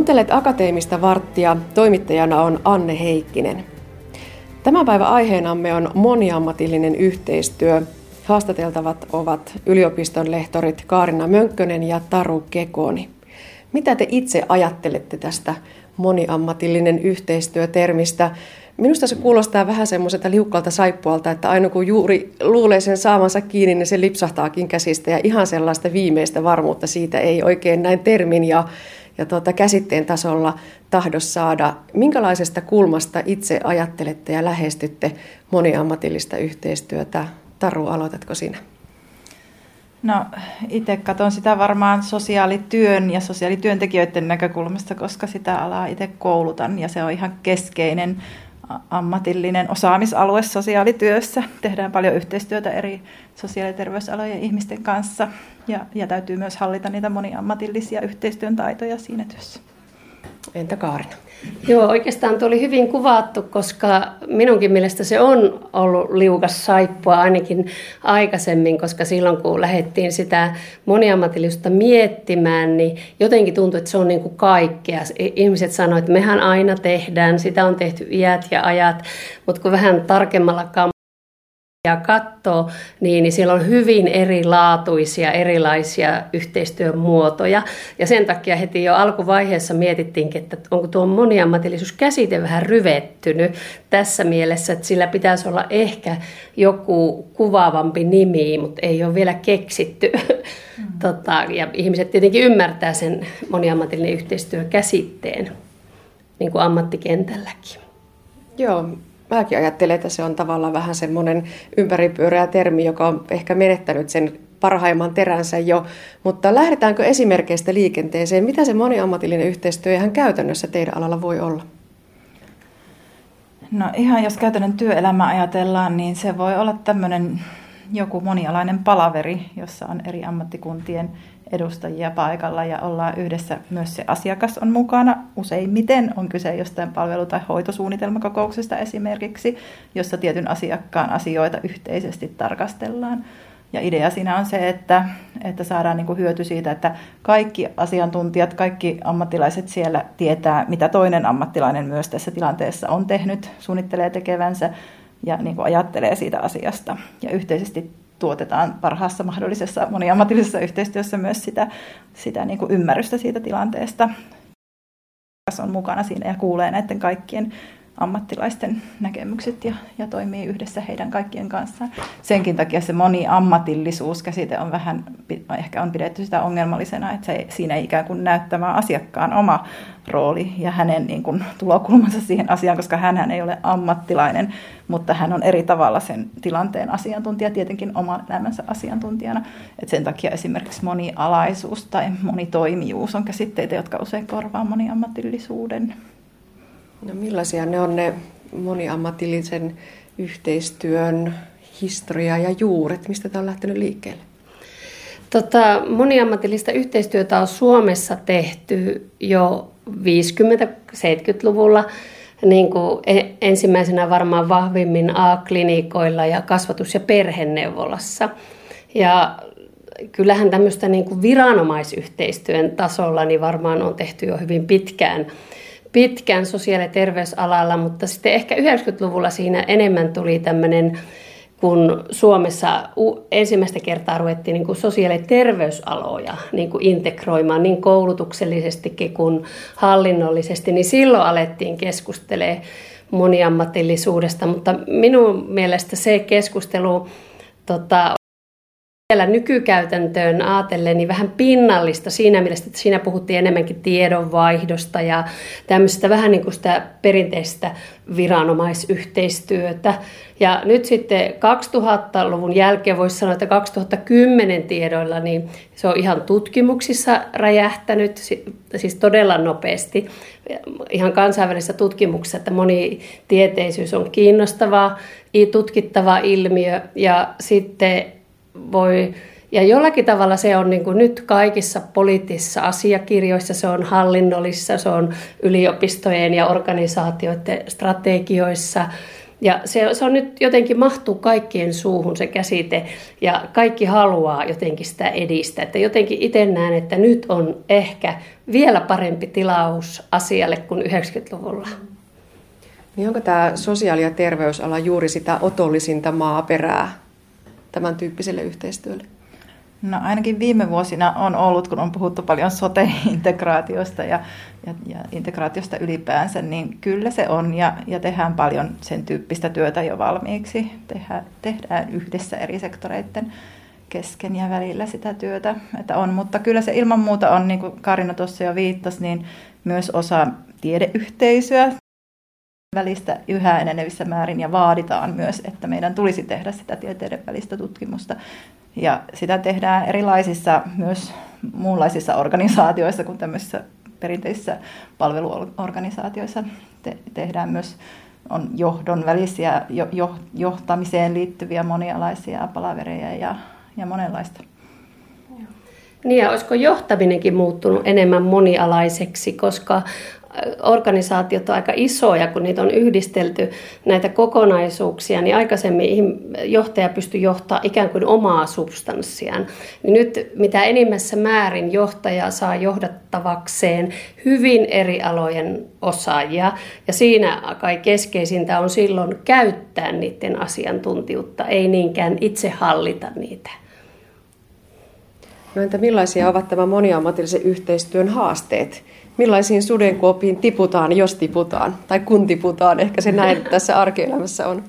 Kuuntelet Akateemista varttia. Toimittajana on Anne Heikkinen. Tämän päivän aiheenamme on moniammatillinen yhteistyö. Haastateltavat ovat yliopiston lehtorit Kaarina Mönkkönen ja Taru Kekoni. Mitä te itse ajattelette tästä moniammatillinen yhteistyötermistä? Minusta se kuulostaa vähän semmoiselta liukkalta saippualta, että aina kun juuri luulee sen saamansa kiinni, niin se lipsahtaakin käsistä ja ihan sellaista viimeistä varmuutta siitä ei oikein näin termin ja, ja tuota, käsitteen tasolla tahdo saada. Minkälaisesta kulmasta itse ajattelette ja lähestytte moniammatillista yhteistyötä? Taru, aloitatko sinä? No itse katson sitä varmaan sosiaalityön ja sosiaalityöntekijöiden näkökulmasta, koska sitä alaa itse koulutan ja se on ihan keskeinen ammatillinen osaamisalue sosiaalityössä. Tehdään paljon yhteistyötä eri sosiaali- ja terveysalojen ihmisten kanssa ja, ja täytyy myös hallita niitä moniammatillisia yhteistyön taitoja siinä työssä. Entä Kaarina? Joo, oikeastaan tuo oli hyvin kuvattu, koska minunkin mielestä se on ollut liukas saippua ainakin aikaisemmin, koska silloin kun lähdettiin sitä moniammatillisuutta miettimään, niin jotenkin tuntui, että se on niin kuin kaikkea. Ihmiset sanoivat, että mehän aina tehdään, sitä on tehty iät ja ajat, mutta kun vähän tarkemmalla ja katsoo, niin, niin siellä on hyvin erilaatuisia, erilaisia yhteistyön muotoja. Ja sen takia heti jo alkuvaiheessa mietittiinkin, että onko tuo moniammatillisuus käsite vähän ryvettynyt tässä mielessä, että sillä pitäisi olla ehkä joku kuvaavampi nimi, mutta ei ole vielä keksitty. Mm. tota, ja ihmiset tietenkin ymmärtää sen moniammatillinen yhteistyö käsitteen, niin kuin ammattikentälläkin. Joo, mäkin ajattelen, että se on tavallaan vähän semmoinen ympäripyöreä termi, joka on ehkä menettänyt sen parhaimman teränsä jo. Mutta lähdetäänkö esimerkkeistä liikenteeseen? Mitä se moniammatillinen yhteistyö ihan käytännössä teidän alalla voi olla? No ihan jos käytännön työelämä ajatellaan, niin se voi olla tämmöinen joku monialainen palaveri, jossa on eri ammattikuntien edustajia paikalla ja ollaan yhdessä. Myös se asiakas on mukana. Useimmiten on kyse jostain palvelu- tai hoitosuunnitelmakokouksesta esimerkiksi, jossa tietyn asiakkaan asioita yhteisesti tarkastellaan. Ja idea siinä on se, että, että saadaan niin kuin hyöty siitä, että kaikki asiantuntijat, kaikki ammattilaiset siellä tietää, mitä toinen ammattilainen myös tässä tilanteessa on tehnyt, suunnittelee tekevänsä ja niin kuin ajattelee siitä asiasta. Ja yhteisesti tuotetaan parhaassa mahdollisessa moniammatillisessa yhteistyössä myös sitä, sitä niin kuin ymmärrystä siitä tilanteesta. On mukana siinä ja kuulee näiden kaikkien ammattilaisten näkemykset ja, ja toimii yhdessä heidän kaikkien kanssaan. Senkin takia se moniammatillisuus-käsite on vähän, ehkä on pidetty sitä ongelmallisena, että se, siinä ei ikään kuin näyttämään asiakkaan oma rooli ja hänen niin kuin, tulokulmansa siihen asiaan, koska hän ei ole ammattilainen, mutta hän on eri tavalla sen tilanteen asiantuntija, tietenkin oman elämänsä asiantuntijana. Et sen takia esimerkiksi monialaisuus tai monitoimijuus on käsitteitä, jotka usein korvaa moniammatillisuuden. No millaisia ne on ne moniammatillisen yhteistyön historia ja juuret? Mistä tämä on lähtenyt liikkeelle? Tota, moniammatillista yhteistyötä on Suomessa tehty jo 50-70-luvulla niin kuin e, ensimmäisenä varmaan vahvimmin A-klinikoilla ja kasvatus- ja perheneuvolassa. Ja kyllähän tämmöistä niin kuin viranomaisyhteistyön tasolla niin varmaan on tehty jo hyvin pitkään pitkään sosiaali- ja terveysalalla, mutta sitten ehkä 90-luvulla siinä enemmän tuli tämmöinen, kun Suomessa ensimmäistä kertaa ruvettiin niin kuin sosiaali- ja terveysaloja niin kuin integroimaan niin koulutuksellisestikin kuin hallinnollisesti, niin silloin alettiin keskustelemaan moniammatillisuudesta, mutta minun mielestä se keskustelu tota, vielä nykykäytäntöön ajatellen niin vähän pinnallista siinä mielessä, että siinä puhuttiin enemmänkin tiedonvaihdosta ja tämmöistä vähän niin kuin sitä perinteistä viranomaisyhteistyötä. Ja nyt sitten 2000-luvun jälkeen voisi sanoa, että 2010 tiedoilla niin se on ihan tutkimuksissa räjähtänyt, siis todella nopeasti. Ihan kansainvälisessä tutkimuksessa, että monitieteisyys on kiinnostava, tutkittava ilmiö ja sitten voi, ja jollakin tavalla se on niin kuin nyt kaikissa poliittisissa asiakirjoissa, se on hallinnollisissa, se on yliopistojen ja organisaatioiden strategioissa. Ja se, se on nyt jotenkin mahtuu kaikkien suuhun se käsite ja kaikki haluaa jotenkin sitä edistää. Että jotenkin itse näen, että nyt on ehkä vielä parempi tilaus asialle kuin 90-luvulla. Niin onko tämä sosiaali- ja terveysala juuri sitä otollisinta maaperää tämän tyyppiselle yhteistyölle? No ainakin viime vuosina on ollut, kun on puhuttu paljon sote-integraatiosta ja, ja, ja integraatiosta ylipäänsä, niin kyllä se on ja, ja tehdään paljon sen tyyppistä työtä jo valmiiksi. Tehdään, tehdään yhdessä eri sektoreiden kesken ja välillä sitä työtä, että on. Mutta kyllä se ilman muuta on, niin kuin Karina tuossa jo viittasi, niin myös osa tiedeyhteisöä välistä yhä enenevissä määrin ja vaaditaan myös, että meidän tulisi tehdä sitä tieteiden välistä tutkimusta. Ja sitä tehdään erilaisissa myös muunlaisissa organisaatioissa kuin tämmöisissä perinteisissä palveluorganisaatioissa te- tehdään myös on johdon välisiä jo, jo, johtamiseen liittyviä monialaisia palavereja ja, ja monenlaista. Niin ja olisiko johtaminenkin muuttunut enemmän monialaiseksi, koska organisaatiot on aika isoja, kun niitä on yhdistelty näitä kokonaisuuksia, niin aikaisemmin johtaja pystyi johtaa ikään kuin omaa substanssiaan. Niin nyt mitä enimmässä määrin johtaja saa johdattavakseen hyvin eri alojen osaajia, ja siinä kai keskeisintä on silloin käyttää niiden asiantuntijuutta, ei niinkään itse hallita niitä. No entä millaisia ovat tämän moniammatillisen yhteistyön haasteet? Millaisiin sudenkuopiin tiputaan, jos tiputaan, tai kun tiputaan, ehkä se näin tässä arkielämässä on?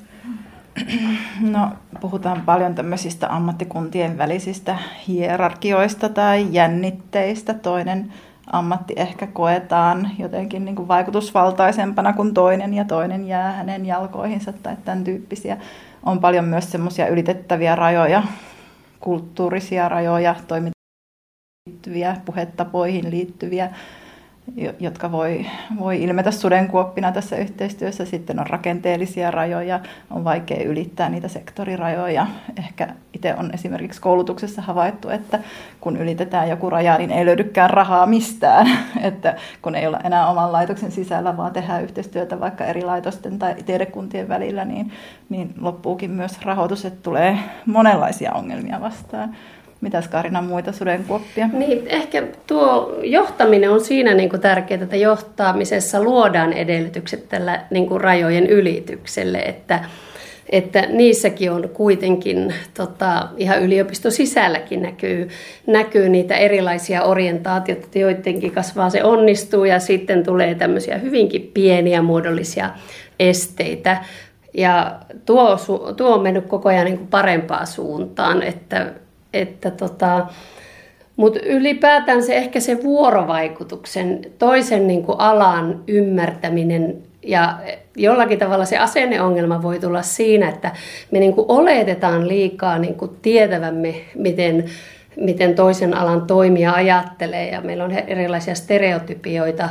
No, puhutaan paljon tämmöisistä ammattikuntien välisistä hierarkioista tai jännitteistä. Toinen ammatti ehkä koetaan jotenkin niin kuin vaikutusvaltaisempana kuin toinen ja toinen jää hänen jalkoihinsa tai tämän tyyppisiä. On paljon myös semmoisia ylitettäviä rajoja, kulttuurisia rajoja, toimintaan liittyviä, puhetapoihin liittyviä jotka voi, voi ilmetä sudenkuoppina tässä yhteistyössä. Sitten on rakenteellisia rajoja, on vaikea ylittää niitä sektorirajoja. Ehkä itse on esimerkiksi koulutuksessa havaittu, että kun ylitetään joku raja, niin ei löydykään rahaa mistään. Että kun ei olla enää oman laitoksen sisällä, vaan tehdään yhteistyötä vaikka eri laitosten tai tiedekuntien välillä, niin, niin loppuukin myös rahoitus, että tulee monenlaisia ongelmia vastaan. Mitäs Karina muita sudenkuoppia? Niin, ehkä tuo johtaminen on siinä niin kuin tärkeää, että johtamisessa luodaan edellytykset tällä niin kuin rajojen ylitykselle, että, että niissäkin on kuitenkin tota, ihan yliopiston sisälläkin näkyy, näkyy niitä erilaisia orientaatioita, että joidenkin kasvaa se onnistuu ja sitten tulee tämmöisiä hyvinkin pieniä muodollisia esteitä. Ja tuo, tuo on mennyt koko ajan niin kuin parempaan suuntaan, että että tota, mutta ylipäätään se ehkä se vuorovaikutuksen, toisen niin kuin alan ymmärtäminen ja jollakin tavalla se asenneongelma voi tulla siinä, että me niin kuin oletetaan liikaa niin kuin tietävämme, miten, miten toisen alan toimija ajattelee ja meillä on erilaisia stereotypioita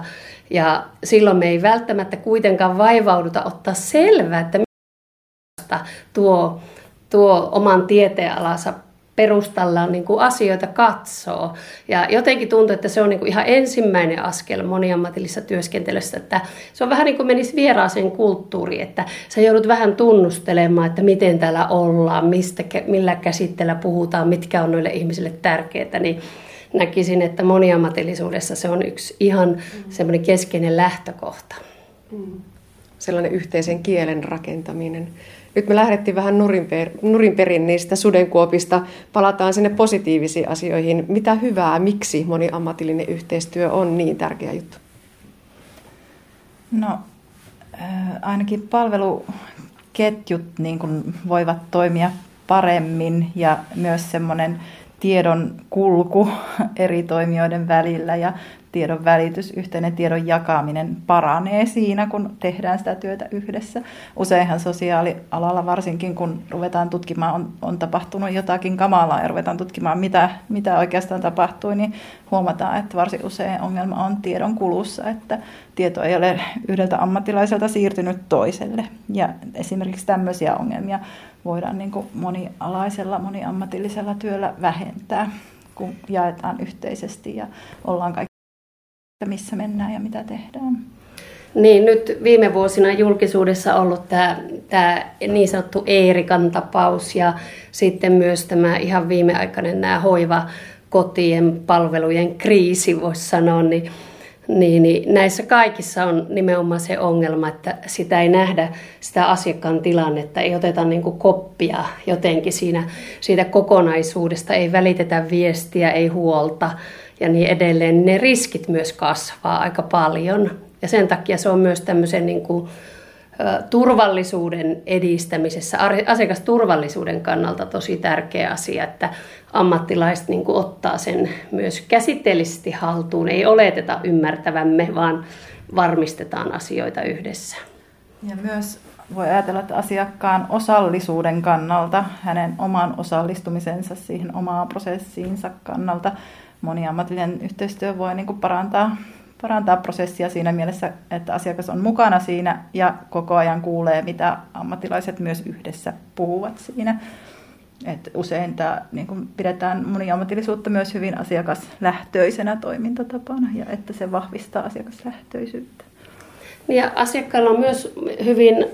ja silloin me ei välttämättä kuitenkaan vaivauduta ottaa selvää, että tuo, tuo oman tieteenalansa perustalla niin kuin asioita katsoo. Ja jotenkin tuntuu, että se on niin kuin ihan ensimmäinen askel moniammatillisessa työskentelyssä, että se on vähän niin kuin menisi vieraaseen kulttuuriin, että sä joudut vähän tunnustelemaan, että miten täällä ollaan, mistä, millä käsitteellä puhutaan, mitkä on noille ihmisille tärkeitä, niin näkisin, että moniammatillisuudessa se on yksi ihan semmoinen keskeinen lähtökohta. Mm. Sellainen yhteisen kielen rakentaminen. Nyt me lähdettiin vähän nurinper, nurinperin niistä sudenkuopista. Palataan sinne positiivisiin asioihin. Mitä hyvää, miksi moniammatillinen yhteistyö on niin tärkeä juttu? No, ainakin palveluketjut niin kuin voivat toimia paremmin ja myös semmoinen tiedon kulku eri toimijoiden välillä ja tiedon välitys, yhteinen tiedon jakaminen paranee siinä, kun tehdään sitä työtä yhdessä. Useinhan sosiaalialalla varsinkin, kun ruvetaan tutkimaan, on, on tapahtunut jotakin kamalaa ja ruvetaan tutkimaan, mitä, mitä oikeastaan tapahtui, niin huomataan, että varsin usein ongelma on tiedon kulussa, että tieto ei ole yhdeltä ammattilaiselta siirtynyt toiselle. Ja esimerkiksi tämmöisiä ongelmia voidaan niin kuin monialaisella, moniammatillisella työllä vähentää, kun jaetaan yhteisesti ja ollaan kaikki, missä mennään ja mitä tehdään. Niin, nyt viime vuosina julkisuudessa ollut tämä, tämä niin sanottu Eerikan tapaus ja sitten myös tämä ihan viimeaikainen nämä hoiva kotien palvelujen kriisi, voisi sanoa, niin niin, niin näissä kaikissa on nimenomaan se ongelma, että sitä ei nähdä sitä asiakkaan tilannetta, ei oteta niin kuin koppia jotenkin siinä, siitä kokonaisuudesta, ei välitetä viestiä, ei huolta ja niin edelleen. Ne riskit myös kasvaa aika paljon ja sen takia se on myös tämmöisen niin kuin, turvallisuuden edistämisessä, asiakasturvallisuuden kannalta tosi tärkeä asia, että ammattilaiset niin kuin ottaa sen myös käsitteellisesti haltuun. Ei oleteta ymmärtävämme, vaan varmistetaan asioita yhdessä. Ja myös voi ajatella, että asiakkaan osallisuuden kannalta, hänen oman osallistumisensa siihen omaan prosessiinsa kannalta, moniammatillinen yhteistyö voi niin kuin parantaa parantaa prosessia siinä mielessä, että asiakas on mukana siinä ja koko ajan kuulee, mitä ammattilaiset myös yhdessä puhuvat siinä. Et usein tämä, niin kuin pidetään moniammatillisuutta myös hyvin asiakaslähtöisenä toimintatapana ja että se vahvistaa asiakaslähtöisyyttä. Ja asiakkailla on myös hyvin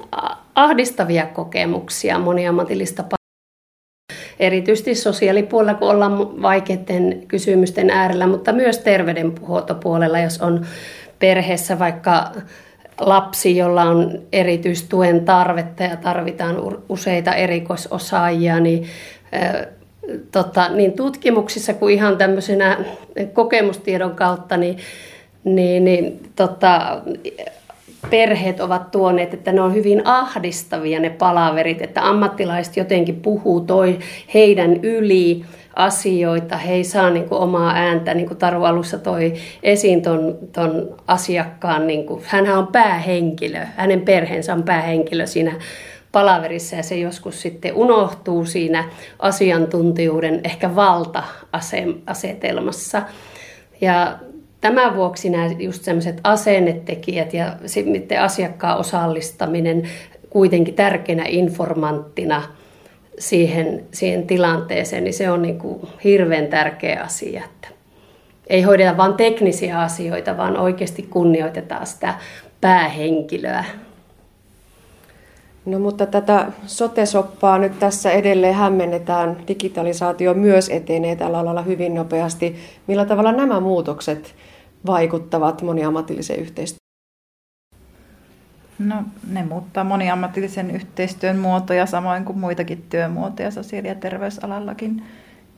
ahdistavia kokemuksia moniammatillista erityisesti sosiaalipuolella, kun ollaan vaikeiden kysymysten äärellä, mutta myös terveydenhuoltopuolella, jos on perheessä vaikka lapsi, jolla on erityistuen tarvetta ja tarvitaan useita erikoisosaajia, niin tota, niin tutkimuksissa kuin ihan tämmöisenä kokemustiedon kautta, niin, niin, niin tota, perheet ovat tuoneet, että ne on hyvin ahdistavia ne palaverit, että ammattilaiset jotenkin puhuu toi heidän yli asioita, he ei saa niin kuin omaa ääntä, niin kuin Taru alussa toi esiin ton, ton asiakkaan, niin kuin, hänhän on päähenkilö, hänen perheensä on päähenkilö siinä palaverissa ja se joskus sitten unohtuu siinä asiantuntijuuden ehkä valta-asetelmassa. Ja Tämän vuoksi nämä just sellaiset asennetekijät ja sitten asiakkaan osallistaminen kuitenkin tärkeänä informanttina siihen, siihen tilanteeseen, niin se on niin kuin hirveän tärkeä asia. Että ei hoideta vain teknisiä asioita, vaan oikeasti kunnioitetaan sitä päähenkilöä. No mutta tätä sotesoppaa nyt tässä edelleen hämmennetään. Digitalisaatio myös etenee tällä alalla hyvin nopeasti. Millä tavalla nämä muutokset vaikuttavat moniammatilliseen yhteistyöhön? No, ne muuttaa moniammatillisen yhteistyön muotoja samoin kuin muitakin työmuotoja sosiaali- ja terveysalallakin.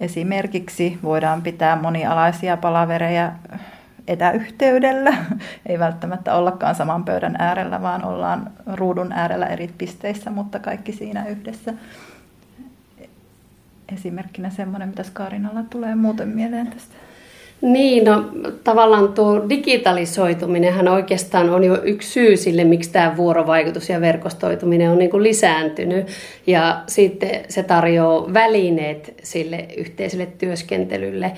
Esimerkiksi voidaan pitää monialaisia palavereja etäyhteydellä. Ei välttämättä ollakaan saman pöydän äärellä, vaan ollaan ruudun äärellä eri pisteissä, mutta kaikki siinä yhdessä. Esimerkkinä semmoinen, mitä Skaarinalla tulee muuten mieleen tästä. Niin, no tavallaan tuo digitalisoituminenhan oikeastaan on jo yksi syy sille, miksi tämä vuorovaikutus ja verkostoituminen on niin kuin lisääntynyt. Ja sitten se tarjoaa välineet sille yhteiselle työskentelylle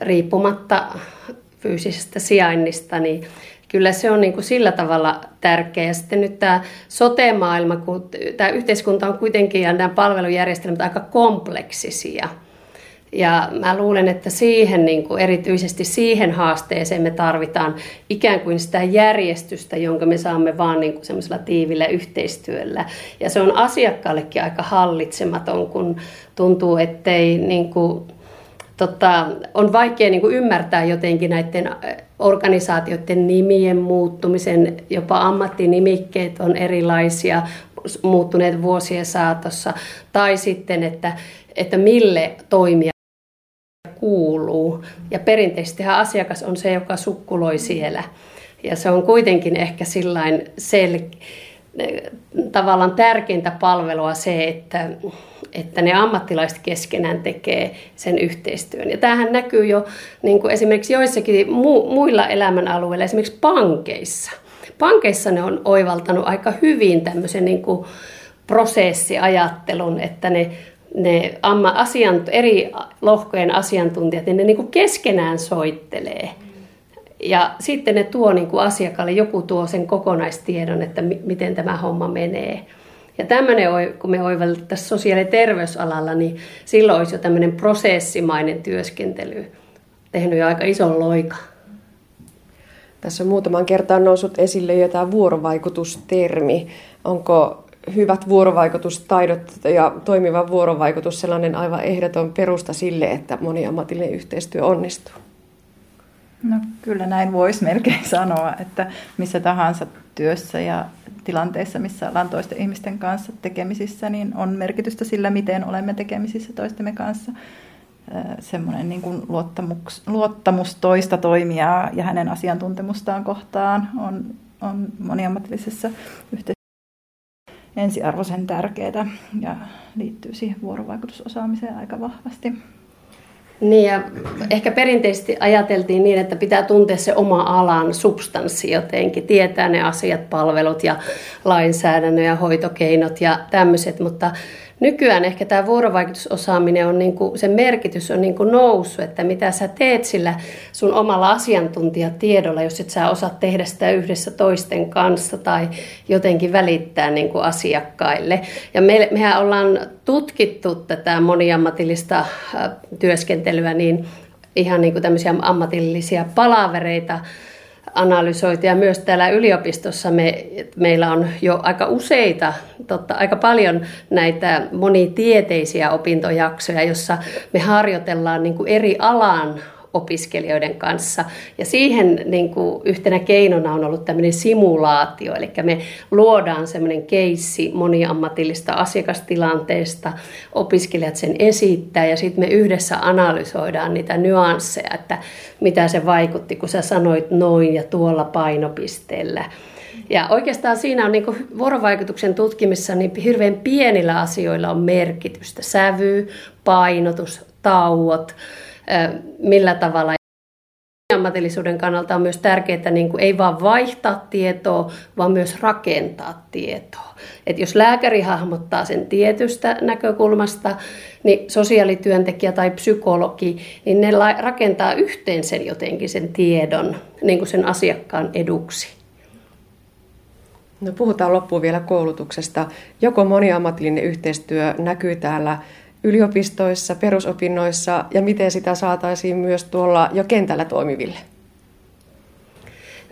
riippumatta fyysisestä sijainnista, niin kyllä se on niin kuin sillä tavalla tärkeä. Ja sitten nyt tämä sote-maailma, kun tämä yhteiskunta on kuitenkin ja nämä palvelujärjestelmät aika kompleksisia – ja mä luulen, että siihen, niin kuin erityisesti siihen haasteeseen me tarvitaan ikään kuin sitä järjestystä, jonka me saamme vaan niin kuin semmoisella tiivillä yhteistyöllä. Ja se on asiakkaallekin aika hallitsematon, kun tuntuu, ettei niin kuin, tota, on vaikea niin kuin ymmärtää jotenkin näiden organisaatioiden nimien muuttumisen, jopa ammattinimikkeet on erilaisia, muuttuneet vuosien saatossa, tai sitten, että, että mille toimia kuuluu. Ja perinteisesti asiakas on se, joka sukkuloi siellä. Ja se on kuitenkin ehkä sillain sel- tavallaan tärkeintä palvelua se, että, että ne ammattilaiset keskenään tekee sen yhteistyön. Ja tämähän näkyy jo niin kuin esimerkiksi joissakin mu- muilla elämänalueilla, esimerkiksi pankeissa. Pankeissa ne on oivaltanut aika hyvin tämmöisen niin kuin prosessiajattelun, että ne ne amma, asiant, eri lohkojen asiantuntijat, niin ne niin kuin keskenään soittelee. Ja sitten ne tuo niin kuin asiakkaalle, joku tuo sen kokonaistiedon, että mi- miten tämä homma menee. Ja tämmöinen, kun me oivallettaisiin sosiaali- ja terveysalalla, niin silloin olisi jo tämmöinen prosessimainen työskentely tehnyt jo aika ison loika. Tässä on muutaman kertaan noussut esille jo tämä vuorovaikutustermi. Onko hyvät vuorovaikutustaidot ja toimiva vuorovaikutus sellainen aivan ehdoton perusta sille, että moniammatillinen yhteistyö onnistuu? No kyllä näin voisi melkein sanoa, että missä tahansa työssä ja tilanteissa, missä ollaan toisten ihmisten kanssa tekemisissä, niin on merkitystä sillä, miten olemme tekemisissä toistemme kanssa. Semmoinen niin kuin luottamus, luottamus toista toimijaa ja hänen asiantuntemustaan kohtaan on, on moniammatillisessa yhteistyössä ensiarvoisen tärkeää ja liittyy siihen vuorovaikutusosaamiseen aika vahvasti. Niin ja ehkä perinteisesti ajateltiin niin, että pitää tuntea se oma alan substanssi jotenkin, tietää ne asiat, palvelut ja lainsäädännön ja hoitokeinot ja tämmöiset, mutta nykyään ehkä tämä vuorovaikutusosaaminen on, niin kuin, sen merkitys on niin kuin noussut, että mitä sä teet sillä sun omalla asiantuntijatiedolla, jos et sä osaa tehdä sitä yhdessä toisten kanssa tai jotenkin välittää niin kuin asiakkaille. Ja me, mehän ollaan tutkittu tätä moniammatillista työskentelyä, niin ihan niin kuin tämmöisiä ammatillisia palavereita, analysoitu ja myös täällä yliopistossa me, meillä on jo aika useita, totta, aika paljon näitä monitieteisiä opintojaksoja, jossa me harjoitellaan niin kuin eri alan opiskelijoiden kanssa. Ja siihen niin kuin yhtenä keinona on ollut tämmöinen simulaatio, eli me luodaan semmoinen keissi moniammatillista asiakastilanteesta, opiskelijat sen esittää ja sitten me yhdessä analysoidaan niitä nyansseja, että mitä se vaikutti, kun sä sanoit noin ja tuolla painopisteellä. Ja oikeastaan siinä on niin vuorovaikutuksen tutkimissa niin hirveän pienillä asioilla on merkitystä. Sävy, painotus, tauot, millä tavalla ammatillisuuden kannalta on myös tärkeää niin kuin ei vain vaihtaa tietoa, vaan myös rakentaa tietoa. Et jos lääkäri hahmottaa sen tietystä näkökulmasta, niin sosiaalityöntekijä tai psykologi, niin ne rakentaa yhteen sen jotenkin sen tiedon niin kuin sen asiakkaan eduksi. No puhutaan loppuun vielä koulutuksesta. Joko moniammatillinen yhteistyö näkyy täällä yliopistoissa, perusopinnoissa ja miten sitä saataisiin myös tuolla jo kentällä toimiville?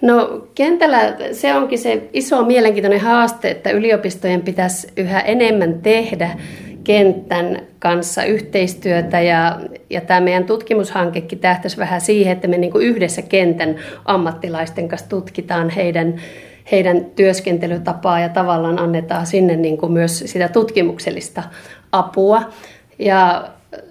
No kentällä se onkin se iso mielenkiintoinen haaste, että yliopistojen pitäisi yhä enemmän tehdä kentän kanssa yhteistyötä ja, ja tämä meidän tutkimushankekin tähtäisi vähän siihen, että me niin yhdessä kentän ammattilaisten kanssa tutkitaan heidän, heidän työskentelytapaa ja tavallaan annetaan sinne niin kuin myös sitä tutkimuksellista apua. Ja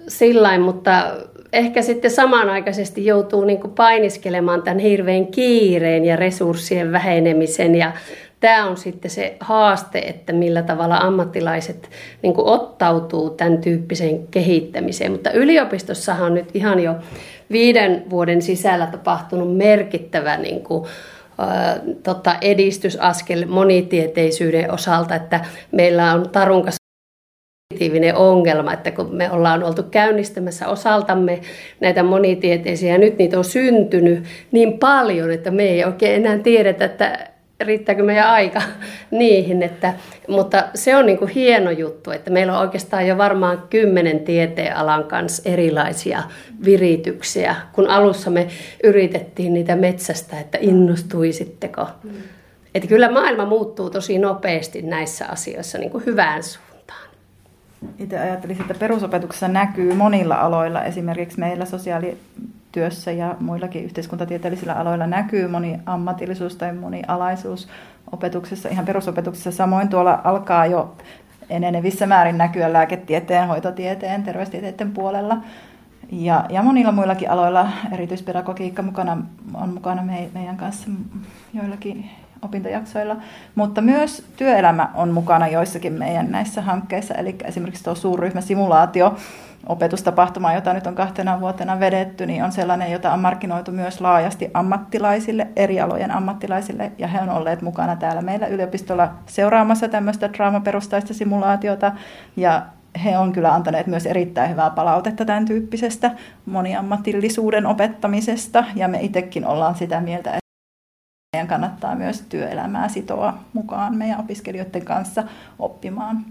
sillain, mutta ehkä sitten samanaikaisesti joutuu niin painiskelemaan tämän hirveän kiireen ja resurssien vähenemisen ja tämä on sitten se haaste, että millä tavalla ammattilaiset niin ottautuu tämän tyyppiseen kehittämiseen. Mutta yliopistossahan on nyt ihan jo viiden vuoden sisällä tapahtunut merkittävä niin kuin, tota, edistysaskel monitieteisyyden osalta, että meillä on Tarunkas positiivinen ongelma, että kun me ollaan oltu käynnistämässä osaltamme näitä monitieteisiä ja nyt niitä on syntynyt niin paljon, että me ei oikein enää tiedetä, että riittääkö meidän aika niihin. Että, mutta se on niin kuin hieno juttu, että meillä on oikeastaan jo varmaan kymmenen tieteenalan kanssa erilaisia virityksiä, kun alussa me yritettiin niitä metsästä, että innostuisitteko. Mm. Että kyllä maailma muuttuu tosi nopeasti näissä asioissa niin kuin hyvään suuntaan itse ajattelisin, että perusopetuksessa näkyy monilla aloilla, esimerkiksi meillä sosiaalityössä ja muillakin yhteiskuntatieteellisillä aloilla näkyy moni ammatillisuus tai monialaisuus opetuksessa, ihan perusopetuksessa. Samoin tuolla alkaa jo enenevissä määrin näkyä lääketieteen, hoitotieteen, terveystieteiden puolella. Ja, ja monilla muillakin aloilla erityispedagogiikka mukana, on mukana me, meidän kanssa joillakin opintojaksoilla, mutta myös työelämä on mukana joissakin meidän näissä hankkeissa, eli esimerkiksi tuo suurryhmäsimulaatio, opetustapahtuma, jota nyt on kahtena vuotena vedetty, niin on sellainen, jota on markkinoitu myös laajasti ammattilaisille, eri alojen ammattilaisille, ja he on olleet mukana täällä meillä yliopistolla seuraamassa tämmöistä draamaperustaista simulaatiota, ja he on kyllä antaneet myös erittäin hyvää palautetta tämän tyyppisestä moniammatillisuuden opettamisesta, ja me itsekin ollaan sitä mieltä, meidän kannattaa myös työelämää sitoa mukaan meidän opiskelijoiden kanssa oppimaan.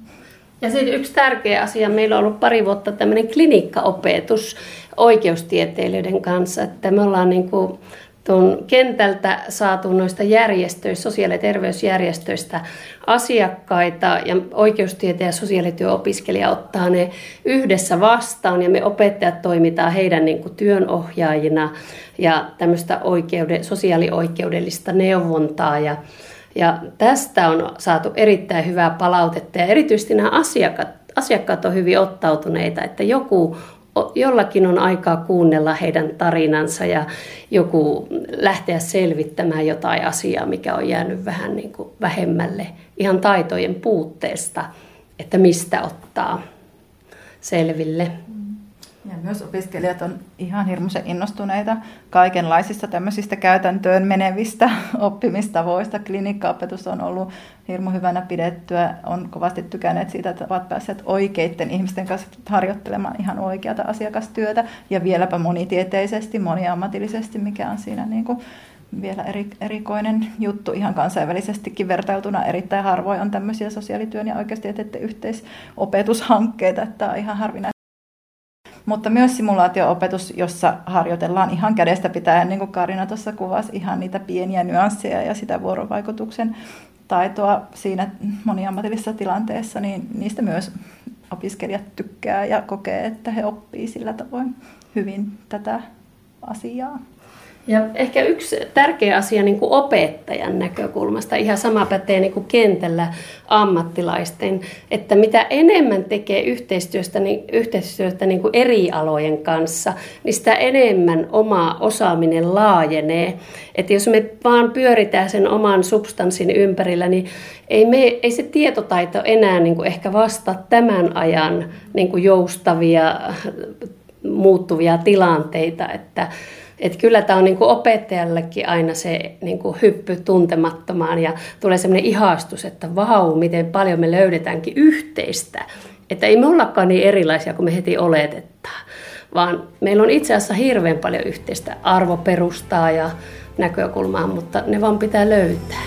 Ja sitten yksi tärkeä asia, meillä on ollut pari vuotta tämmöinen klinikkaopetus oikeustieteilijöiden kanssa, että me ollaan niin kuin tuon kentältä saatu noista järjestöistä, sosiaali- ja terveysjärjestöistä asiakkaita ja oikeustieteen ja sosiaalityöopiskelija ottaa ne yhdessä vastaan ja me opettajat toimitaan heidän niin kuin työnohjaajina ja tämmöistä oikeuden, sosiaalioikeudellista neuvontaa. Ja ja tästä on saatu erittäin hyvää palautetta ja erityisesti nämä asiakkaat, asiakkaat on hyvin ottautuneita, että joku jollakin on aikaa kuunnella heidän tarinansa ja joku lähteä selvittämään jotain asiaa, mikä on jäänyt vähän niin kuin vähemmälle ihan taitojen puutteesta, että mistä ottaa selville. Ja myös opiskelijat on ihan hirmuisen innostuneita kaikenlaisista tämmöisistä käytäntöön menevistä oppimistavoista. Klinikkaopetus on ollut hirmu hyvänä pidettyä. On kovasti tykänneet siitä, että ovat päässeet oikeiden ihmisten kanssa harjoittelemaan ihan oikeata asiakastyötä ja vieläpä monitieteisesti, moniammatillisesti, mikä on siinä niin kuin vielä eri, erikoinen juttu ihan kansainvälisestikin vertailtuna. Erittäin harvoin on tämmöisiä sosiaalityön ja oikeustieteiden yhteisopetushankkeita, että on ihan harvinaista mutta myös simulaatio-opetus, jossa harjoitellaan ihan kädestä pitäen, niin kuin Karina tuossa kuvasi, ihan niitä pieniä nyansseja ja sitä vuorovaikutuksen taitoa siinä moniammatillisessa tilanteessa, niin niistä myös opiskelijat tykkää ja kokee, että he oppii sillä tavoin hyvin tätä asiaa. Ja ehkä yksi tärkeä asia niin kuin opettajan näkökulmasta, ihan sama pätee niin kuin kentällä ammattilaisten, että mitä enemmän tekee yhteistyöstä, niin, yhteistyöstä niin kuin eri alojen kanssa, niin sitä enemmän oma osaaminen laajenee. Että jos me vaan pyöritään sen oman substanssin ympärillä, niin ei, me, ei se tietotaito enää niin kuin ehkä vastaa tämän ajan niin kuin joustavia, muuttuvia tilanteita, että että kyllä tämä on niin kuin opettajallekin aina se niin kuin hyppy tuntemattomaan ja tulee sellainen ihastus, että vau, miten paljon me löydetäänkin yhteistä. Että ei me ollakaan niin erilaisia kuin me heti oletetaan, vaan meillä on itse asiassa hirveän paljon yhteistä arvoperustaa ja näkökulmaa, mutta ne vaan pitää löytää.